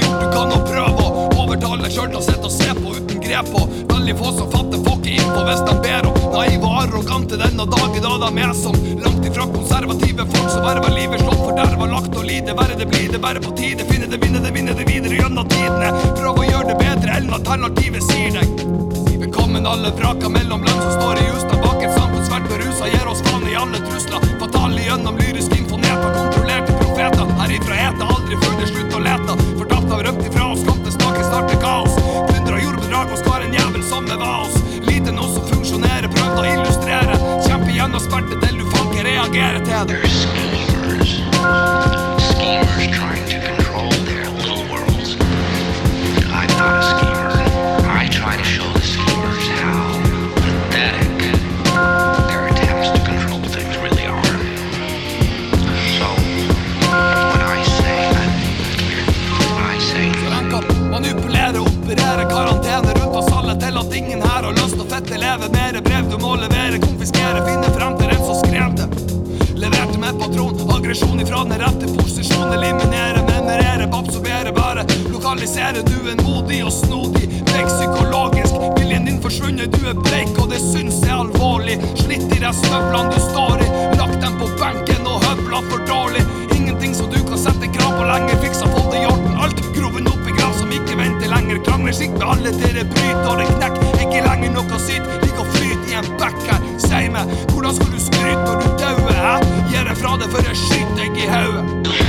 gjort, du kan nå prøve å overtale sjøl og sitte og se på uten grep på. Veldig få som fatter fuck info hvis de ber om. Naive og arrogante denne dag i dag, de er som langt ifra konservative folk som verver livet slått, forderva, lagt og lider. Verre det blir det, bare på tide. Finne det, vinne det, vinne det videre gjennom tidene. Prøv å gjøre det bedre enn alternativet sier deg. Velkommen alle vraka mellom lønns They're schemers. Schemers trying to control their little worlds. I'm not a schemer. I try to show the schemers how pathetic their attempts to control things really are. So, when I say I say har leve mere lokalisere. Du en modig og snodig, blek psykologisk, viljen din forsvunnet, du er bleik, og det syns jeg alvorlig. Slitt i de støvlene du står i, lagt dem på benken og høvla for dårlig. Ingenting som du kan sette krav på lenger, fiksa få det i orden. Alt groven opp i grav som ikke venter lenger. Krangler sikt med alle dere bryter, og det knekk ikke lenger noe sitt. Ligger og flyter i en bekk her. Si meg, hvordan skal du skryte når du dauer, Jeg gir deg fra deg før jeg skyter deg i hodet.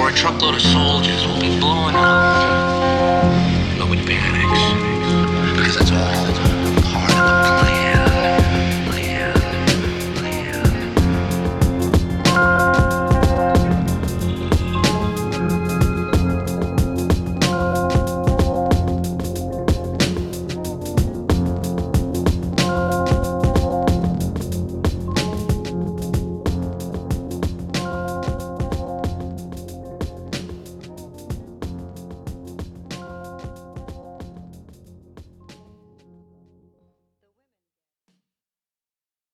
Or a truckload of soldiers will be blowing up. Nobody panics.